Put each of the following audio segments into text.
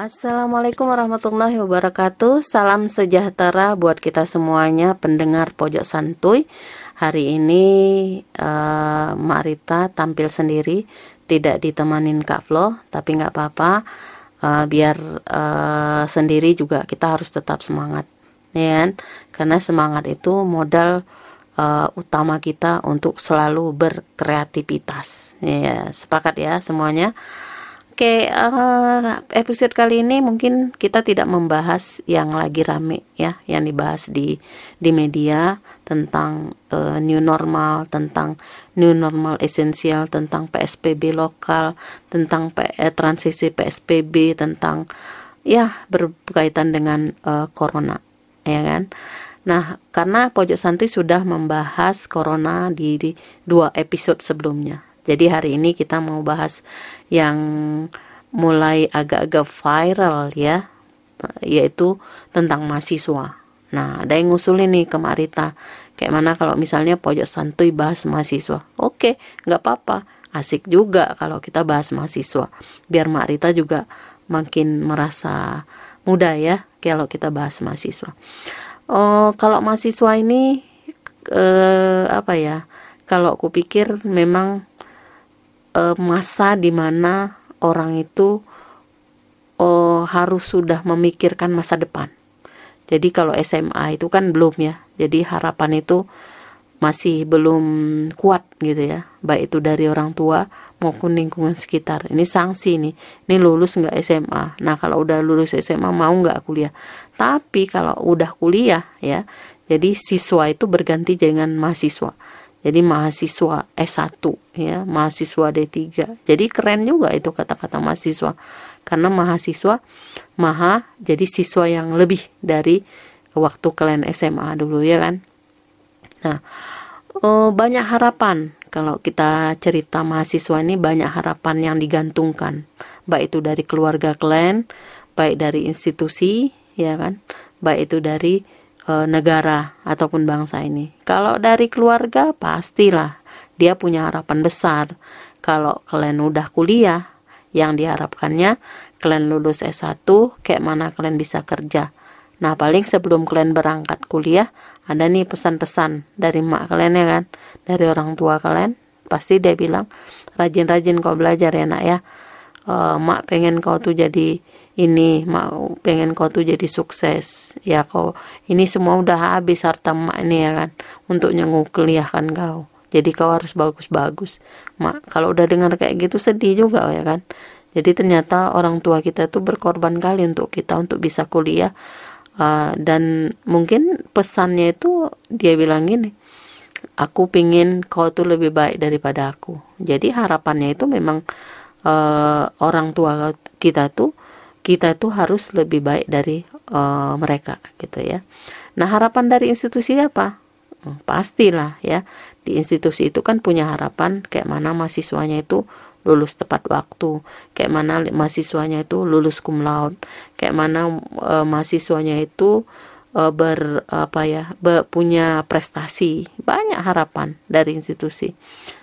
Assalamualaikum warahmatullahi wabarakatuh. Salam sejahtera buat kita semuanya pendengar pojok santuy. Hari ini uh, Mak Rita tampil sendiri, tidak ditemanin Kak Flo, tapi nggak apa-apa. Uh, biar uh, sendiri juga kita harus tetap semangat, ya kan? Karena semangat itu modal uh, utama kita untuk selalu berkreativitas. Ya, sepakat ya semuanya. Oke, uh, episode kali ini mungkin kita tidak membahas yang lagi rame ya, yang dibahas di di media tentang uh, new normal, tentang new normal esensial, tentang PSBB lokal, tentang P eh, transisi PSBB, tentang ya berkaitan dengan uh, corona, ya kan? Nah, karena Pojok Santi sudah membahas corona di, di dua episode sebelumnya. Jadi hari ini kita mau bahas yang mulai agak-agak viral ya, yaitu tentang mahasiswa. Nah, ada yang ngusulin nih ke Marita, kayak mana kalau misalnya pojok santuy bahas mahasiswa. Oke, nggak apa-apa, asik juga kalau kita bahas mahasiswa. Biar Marita juga makin merasa muda ya, kalau kita bahas mahasiswa. Oh, kalau mahasiswa ini eh, apa ya? Kalau aku pikir memang uh, masa di mana orang itu uh, harus sudah memikirkan masa depan. Jadi kalau SMA itu kan belum ya. Jadi harapan itu masih belum kuat gitu ya. Baik itu dari orang tua maupun lingkungan sekitar. Ini sanksi nih. Ini lulus nggak SMA. Nah kalau udah lulus SMA mau nggak kuliah. Tapi kalau udah kuliah ya. Jadi siswa itu berganti dengan mahasiswa jadi mahasiswa S1 ya, mahasiswa D3. Jadi keren juga itu kata-kata mahasiswa. Karena mahasiswa maha jadi siswa yang lebih dari waktu kalian SMA dulu ya kan. Nah, oh, banyak harapan kalau kita cerita mahasiswa ini banyak harapan yang digantungkan. Baik itu dari keluarga kalian, baik dari institusi ya kan, baik itu dari e, negara ataupun bangsa ini. Kalau dari keluarga pastilah dia punya harapan besar. Kalau kalian udah kuliah, yang diharapkannya kalian lulus S1, kayak mana kalian bisa kerja. Nah, paling sebelum kalian berangkat kuliah, ada nih pesan-pesan dari mak kalian ya kan, dari orang tua kalian. Pasti dia bilang, rajin-rajin kau belajar ya nak ya. E, mak pengen kau tuh jadi ini mau pengen kau tuh jadi sukses. Ya kau ini semua udah habis harta mak ini ya kan. Untuk nyenguk kuliahkan kau. Jadi kau harus bagus-bagus. Mak kalau udah dengar kayak gitu sedih juga ya kan. Jadi ternyata orang tua kita tuh berkorban kali untuk kita untuk bisa kuliah. Uh, dan mungkin pesannya itu dia bilang gini aku pingin kau tuh lebih baik daripada aku. Jadi harapannya itu memang uh, orang tua kita tuh kita itu harus lebih baik dari uh, mereka gitu ya. Nah harapan dari institusi apa? Hmm, pastilah ya di institusi itu kan punya harapan kayak mana mahasiswanya itu lulus tepat waktu, kayak mana mahasiswanya itu lulus cum laude, kayak mana uh, mahasiswanya itu uh, ber apa ya punya prestasi banyak harapan dari institusi.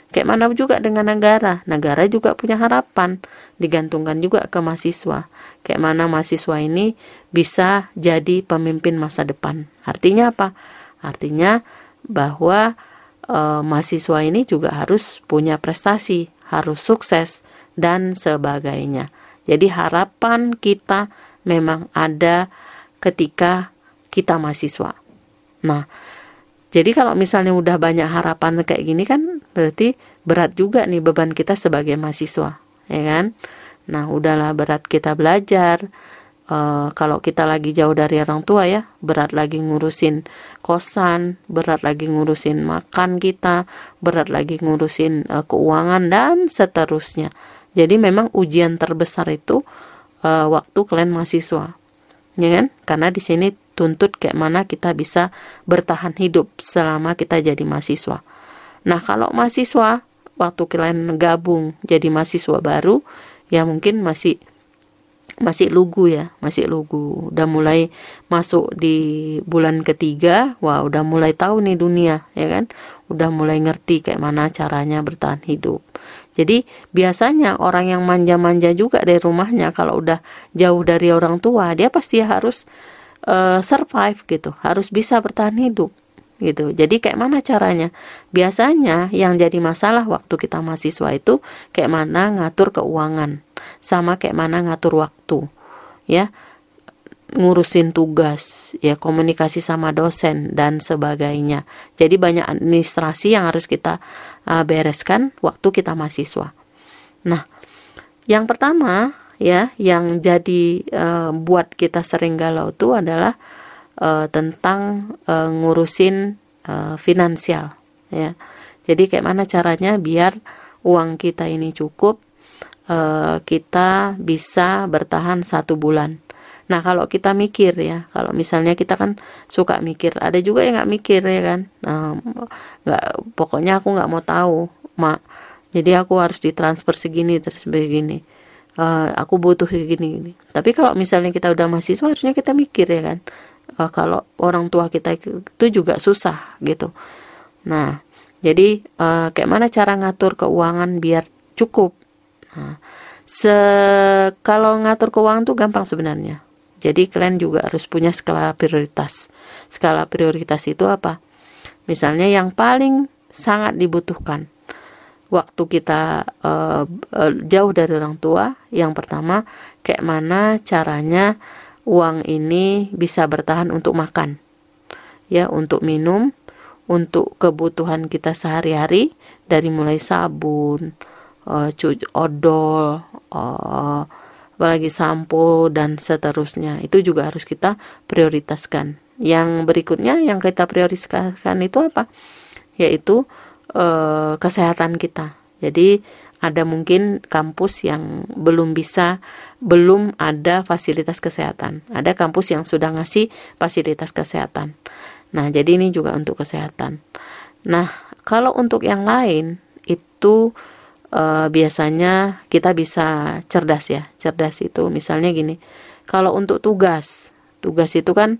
Kayak mana juga dengan negara, negara juga punya harapan, digantungkan juga ke mahasiswa. Kayak mana mahasiswa ini bisa jadi pemimpin masa depan. Artinya apa? Artinya bahwa e, mahasiswa ini juga harus punya prestasi, harus sukses dan sebagainya. Jadi harapan kita memang ada ketika kita mahasiswa. Nah, jadi kalau misalnya udah banyak harapan kayak gini kan berarti berat juga nih beban kita sebagai mahasiswa, ya kan? Nah, udahlah berat kita belajar. Uh, kalau kita lagi jauh dari orang tua ya, berat lagi ngurusin kosan, berat lagi ngurusin makan kita, berat lagi ngurusin uh, keuangan dan seterusnya. Jadi memang ujian terbesar itu uh, waktu kalian mahasiswa, ya kan? Karena di sini tuntut kayak mana kita bisa bertahan hidup selama kita jadi mahasiswa. Nah kalau mahasiswa waktu kalian gabung jadi mahasiswa baru ya mungkin masih masih lugu ya, masih lugu. Udah mulai masuk di bulan ketiga, wah udah mulai tahu nih dunia, ya kan? Udah mulai ngerti kayak mana caranya bertahan hidup. Jadi biasanya orang yang manja-manja juga dari rumahnya kalau udah jauh dari orang tua, dia pasti harus uh, survive gitu, harus bisa bertahan hidup gitu. Jadi kayak mana caranya? Biasanya yang jadi masalah waktu kita mahasiswa itu kayak mana ngatur keuangan, sama kayak mana ngatur waktu, ya ngurusin tugas, ya komunikasi sama dosen dan sebagainya. Jadi banyak administrasi yang harus kita uh, bereskan waktu kita mahasiswa. Nah, yang pertama ya yang jadi uh, buat kita sering galau itu adalah uh, tentang uh, ngurusin uh, finansial ya. Jadi kayak mana caranya biar uang kita ini cukup uh, kita bisa bertahan satu bulan. Nah kalau kita mikir ya, kalau misalnya kita kan suka mikir, ada juga yang nggak mikir ya kan, nah, nggak pokoknya aku nggak mau tahu, mak. Jadi aku harus ditransfer segini terus begini. Uh, aku butuh segini. Tapi kalau misalnya kita udah mahasiswa harusnya kita mikir ya kan, uh, kalau orang tua kita itu juga susah gitu. Nah, jadi uh, kayak mana cara ngatur keuangan biar cukup? Nah, se kalau ngatur keuangan tuh gampang sebenarnya. Jadi kalian juga harus punya skala prioritas. Skala prioritas itu apa? Misalnya yang paling sangat dibutuhkan waktu kita uh, uh, jauh dari orang tua, yang pertama kayak mana caranya uang ini bisa bertahan untuk makan, ya, untuk minum, untuk kebutuhan kita sehari-hari dari mulai sabun, uh, odol, uh, apalagi sampo dan seterusnya. Itu juga harus kita prioritaskan. Yang berikutnya yang kita prioritaskan itu apa? Yaitu uh, kesehatan kita. Jadi ada mungkin kampus yang belum bisa belum ada fasilitas kesehatan. Ada kampus yang sudah ngasih fasilitas kesehatan. Nah, jadi ini juga untuk kesehatan. Nah, kalau untuk yang lain itu uh, biasanya kita bisa cerdas ya. Cerdas itu misalnya gini. Kalau untuk tugas, tugas itu kan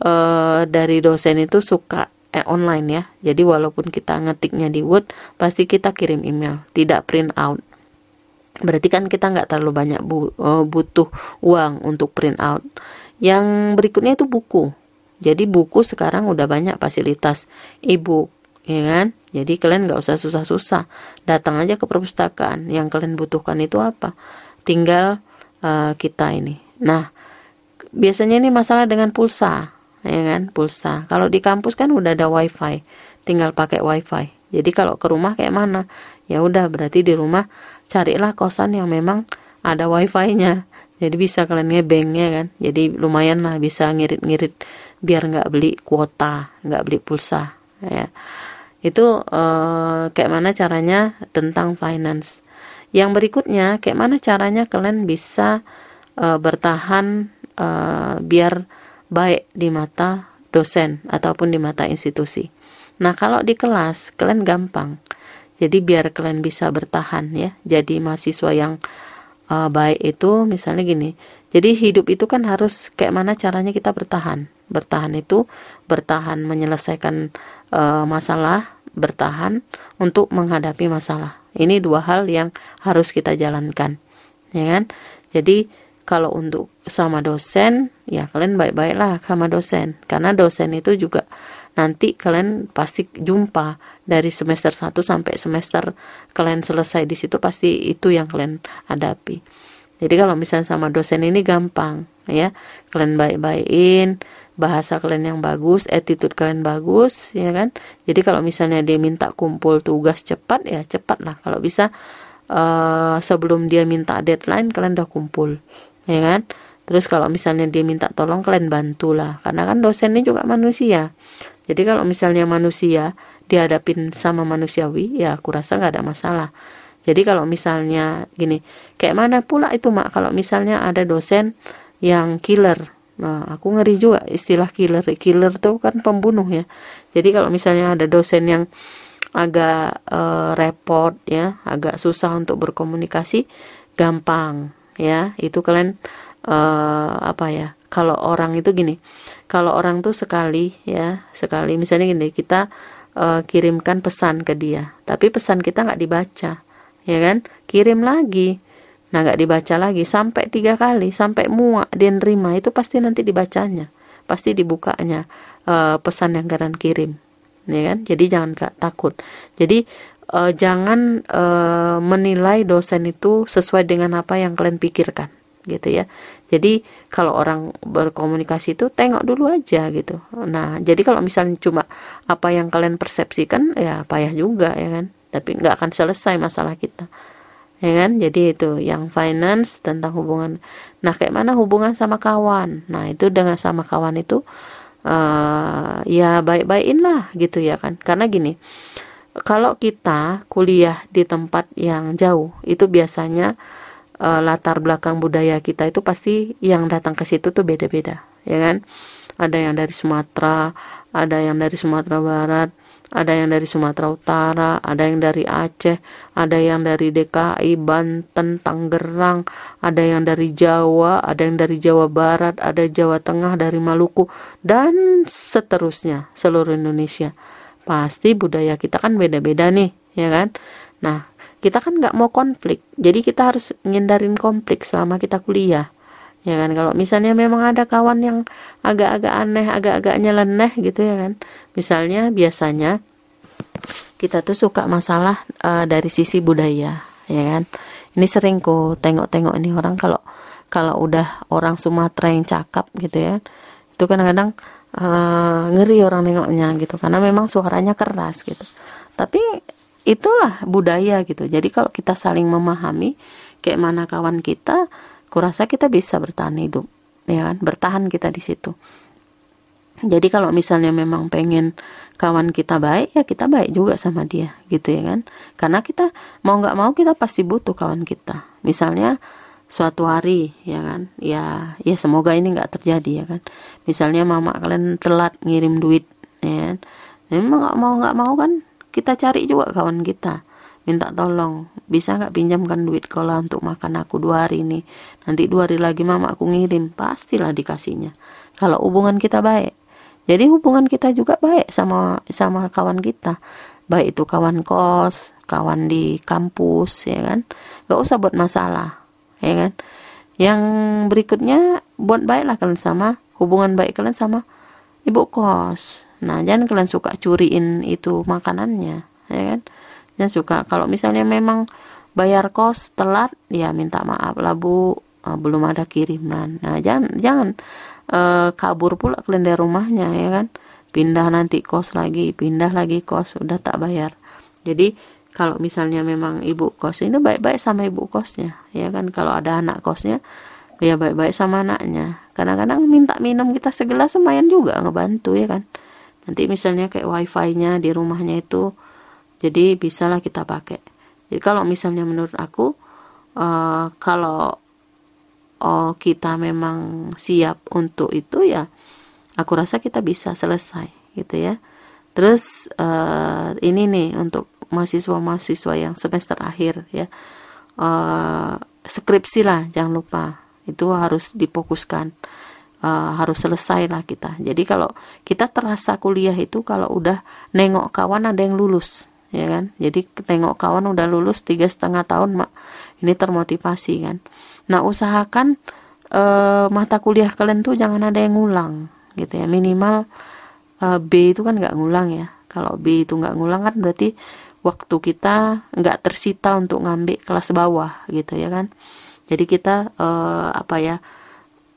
uh, dari dosen itu suka eh, online ya. Jadi walaupun kita ngetiknya di Word, pasti kita kirim email, tidak print out. Berarti kan kita nggak terlalu banyak bu, uh, butuh uang untuk print out. Yang berikutnya itu buku. Jadi buku sekarang udah banyak fasilitas e-book, ya kan? Jadi kalian nggak usah susah-susah, datang aja ke perpustakaan. Yang kalian butuhkan itu apa? Tinggal uh, kita ini. Nah, biasanya ini masalah dengan pulsa ya kan pulsa. Kalau di kampus kan udah ada wifi tinggal pakai wifi. Jadi kalau ke rumah kayak mana? Ya udah berarti di rumah carilah kosan yang memang ada wifi-nya. Jadi bisa kalian ngebeng ya kan? Jadi lumayan lah bisa ngirit-ngirit biar nggak beli kuota nggak beli pulsa ya. Itu uh, kayak mana caranya tentang finance. Yang berikutnya kayak mana caranya kalian bisa uh, bertahan uh, biar baik di mata dosen ataupun di mata institusi. Nah, kalau di kelas kalian gampang. Jadi biar kalian bisa bertahan ya. Jadi mahasiswa yang uh, baik itu misalnya gini. Jadi hidup itu kan harus kayak mana caranya kita bertahan. Bertahan itu bertahan menyelesaikan uh, masalah, bertahan untuk menghadapi masalah. Ini dua hal yang harus kita jalankan. Ya kan? Jadi kalau untuk sama dosen ya kalian baik-baiklah sama dosen. Karena dosen itu juga nanti kalian pasti jumpa dari semester 1 sampai semester kalian selesai di situ pasti itu yang kalian hadapi. Jadi kalau misalnya sama dosen ini gampang ya. Kalian baik-baikin bahasa kalian yang bagus attitude kalian bagus ya kan. Jadi kalau misalnya dia minta kumpul tugas cepat ya cepat lah kalau bisa uh, sebelum dia minta deadline kalian udah kumpul ya kan? Terus kalau misalnya dia minta tolong kalian bantulah. Karena kan dosen ini juga manusia. Jadi kalau misalnya manusia dihadapin sama manusiawi ya aku rasa nggak ada masalah. Jadi kalau misalnya gini kayak mana pula itu mak? Kalau misalnya ada dosen yang killer. Nah aku ngeri juga istilah killer. Killer tuh kan pembunuh ya. Jadi kalau misalnya ada dosen yang agak uh, repot ya agak susah untuk berkomunikasi gampang ya itu kalian uh, apa ya kalau orang itu gini kalau orang tuh sekali ya sekali misalnya gini kita uh, kirimkan pesan ke dia tapi pesan kita nggak dibaca ya kan? Kirim lagi. Nah nggak dibaca lagi sampai tiga kali sampai muak dia nerima itu pasti nanti dibacanya pasti dibukanya uh, pesan yang kalian kirim ya kan? Jadi jangan takut. Jadi uh, jangan uh, menilai dosen itu sesuai dengan apa yang kalian pikirkan gitu ya. Jadi kalau orang berkomunikasi itu tengok dulu aja gitu. Nah, jadi kalau misalnya cuma apa yang kalian persepsikan ya payah juga ya kan. Tapi nggak akan selesai masalah kita. Ya kan? Jadi itu yang finance tentang hubungan. Nah, kayak mana hubungan sama kawan. Nah, itu dengan sama kawan itu uh, ya baik-baikin lah gitu ya kan. Karena gini, kalau kita kuliah di tempat yang jauh, itu biasanya uh, latar belakang budaya kita itu pasti yang datang ke situ tuh beda-beda, ya kan? Ada yang dari Sumatera, ada yang dari Sumatera Barat, ada yang dari Sumatera Utara, ada yang dari Aceh, ada yang dari DKI, Banten, Tangerang, ada yang dari Jawa, ada yang dari Jawa Barat, ada Jawa Tengah, dari Maluku, dan seterusnya seluruh Indonesia. Pasti budaya kita kan beda-beda nih, ya kan? Nah, kita kan nggak mau konflik. Jadi kita harus ngindarin konflik selama kita kuliah ya kan? Kalau misalnya memang ada kawan yang agak-agak aneh agak-agak nyeleneh gitu ya kan? Misalnya biasanya kita tuh suka masalah uh, dari sisi budaya ya kan? Ini sering kok tengok-tengok ini orang kalau kalau udah orang Sumatera yang cakap gitu ya itu kadang-kadang uh, ngeri orang nengoknya gitu. Karena memang suaranya keras gitu. Tapi itulah budaya gitu. Jadi kalau kita saling memahami kayak mana kawan kita kurasa kita bisa bertahan hidup ya kan? Bertahan kita di situ. Jadi kalau misalnya memang pengen kawan kita baik ya kita baik juga sama dia gitu ya kan? Karena kita mau nggak mau kita pasti butuh kawan kita. Misalnya suatu hari ya kan? Ya ya semoga ini nggak terjadi ya kan? Misalnya mama kalian telat ngirim duit ya kan? Memang nggak mau nggak mau kan? Kita cari juga kawan kita. Minta tolong bisa nggak pinjamkan duit kalau untuk makan aku dua hari ini? Nanti dua hari lagi mama aku ngirim pastilah dikasihnya. Kalau hubungan kita baik. Jadi hubungan kita juga baik sama sama kawan kita. Baik itu kawan kos kawan di kampus ya kan? Nggak usah buat masalah ya kan yang berikutnya buat baiklah kalian sama hubungan baik kalian sama ibu kos Nah, jangan kalian suka curiin itu makanannya, ya kan? Jangan suka kalau misalnya memang bayar kos telat, ya minta maaf lah Bu, uh, belum ada kiriman. Nah, jangan jangan uh, kabur pula kalian dari rumahnya, ya kan? Pindah nanti kos lagi, pindah lagi kos, udah tak bayar. Jadi kalau misalnya memang ibu kos ini baik-baik sama ibu kosnya, ya kan? Kalau ada anak kosnya, ya baik-baik sama anaknya. Kadang-kadang minta minum kita segelas lumayan juga ngebantu ya kan nanti misalnya kayak wifi-nya di rumahnya itu jadi bisalah kita pakai jadi kalau misalnya menurut aku uh, kalau uh, kita memang siap untuk itu ya aku rasa kita bisa selesai gitu ya terus uh, ini nih untuk mahasiswa-mahasiswa yang semester akhir ya uh, skripsi lah jangan lupa itu harus difokuskan uh, harus selesai lah kita. Jadi kalau kita terasa kuliah itu kalau udah nengok kawan ada yang lulus, ya kan? Jadi tengok kawan udah lulus tiga setengah tahun, mak ini termotivasi kan. Nah usahakan uh, mata kuliah kalian tuh jangan ada yang ngulang, gitu ya. Minimal uh, B itu kan nggak ngulang ya. Kalau B itu nggak ngulang kan berarti waktu kita nggak tersita untuk ngambil kelas bawah gitu ya kan. Jadi kita uh, apa ya?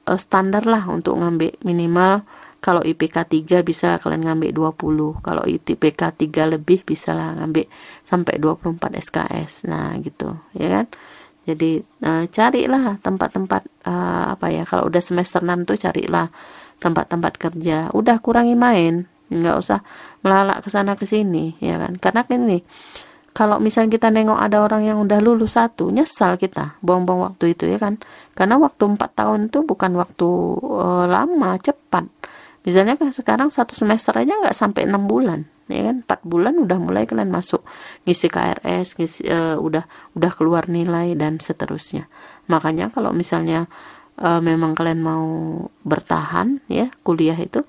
uh, standar lah untuk ngambil. Minimal kalau IPK 3 bisa kalian ngambil 20 kalau IPK 3 lebih bisa lah ngambil sampai 24 SKS nah gitu ya kan. Jadi uh, carilah tempat-tempat uh, apa ya kalau udah semester 6 tuh carilah tempat-tempat kerja. Udah kurangi main nggak usah melalak ke sana ke sini ya kan? Karena kan ini kalau misalnya kita nengok ada orang yang udah lulus satu nyesal kita buang-buang waktu itu ya kan? Karena waktu empat tahun itu bukan waktu uh, lama cepat. Misalnya kan sekarang satu semester aja nggak sampai enam bulan ya kan? Empat bulan udah mulai kalian masuk ngisi KRS ngisi uh, udah udah keluar nilai dan seterusnya. Makanya kalau misalnya uh, memang kalian mau bertahan ya kuliah itu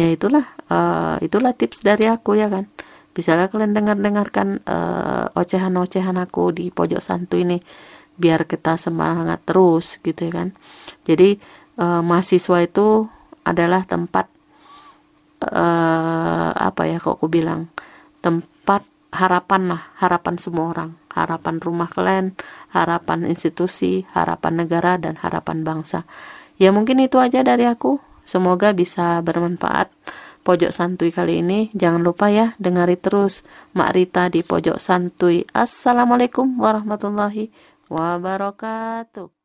ya itulah uh, itulah tips dari aku ya kan. Misalnya kalian dengar-dengarkan uh, ocehan-ocehan aku di pojok santu ini biar kita semangat terus gitu ya kan. Jadi uh, mahasiswa itu adalah tempat uh, apa ya kok aku bilang tempat harapan lah harapan semua orang. Harapan rumah kalian harapan institusi harapan negara dan harapan bangsa. Ya mungkin itu aja dari aku semoga bisa bermanfaat pojok santuy kali ini. Jangan lupa ya dengari terus. Mak Rita di pojok santuy assalamualaikum warahmatullahi wabarakatuh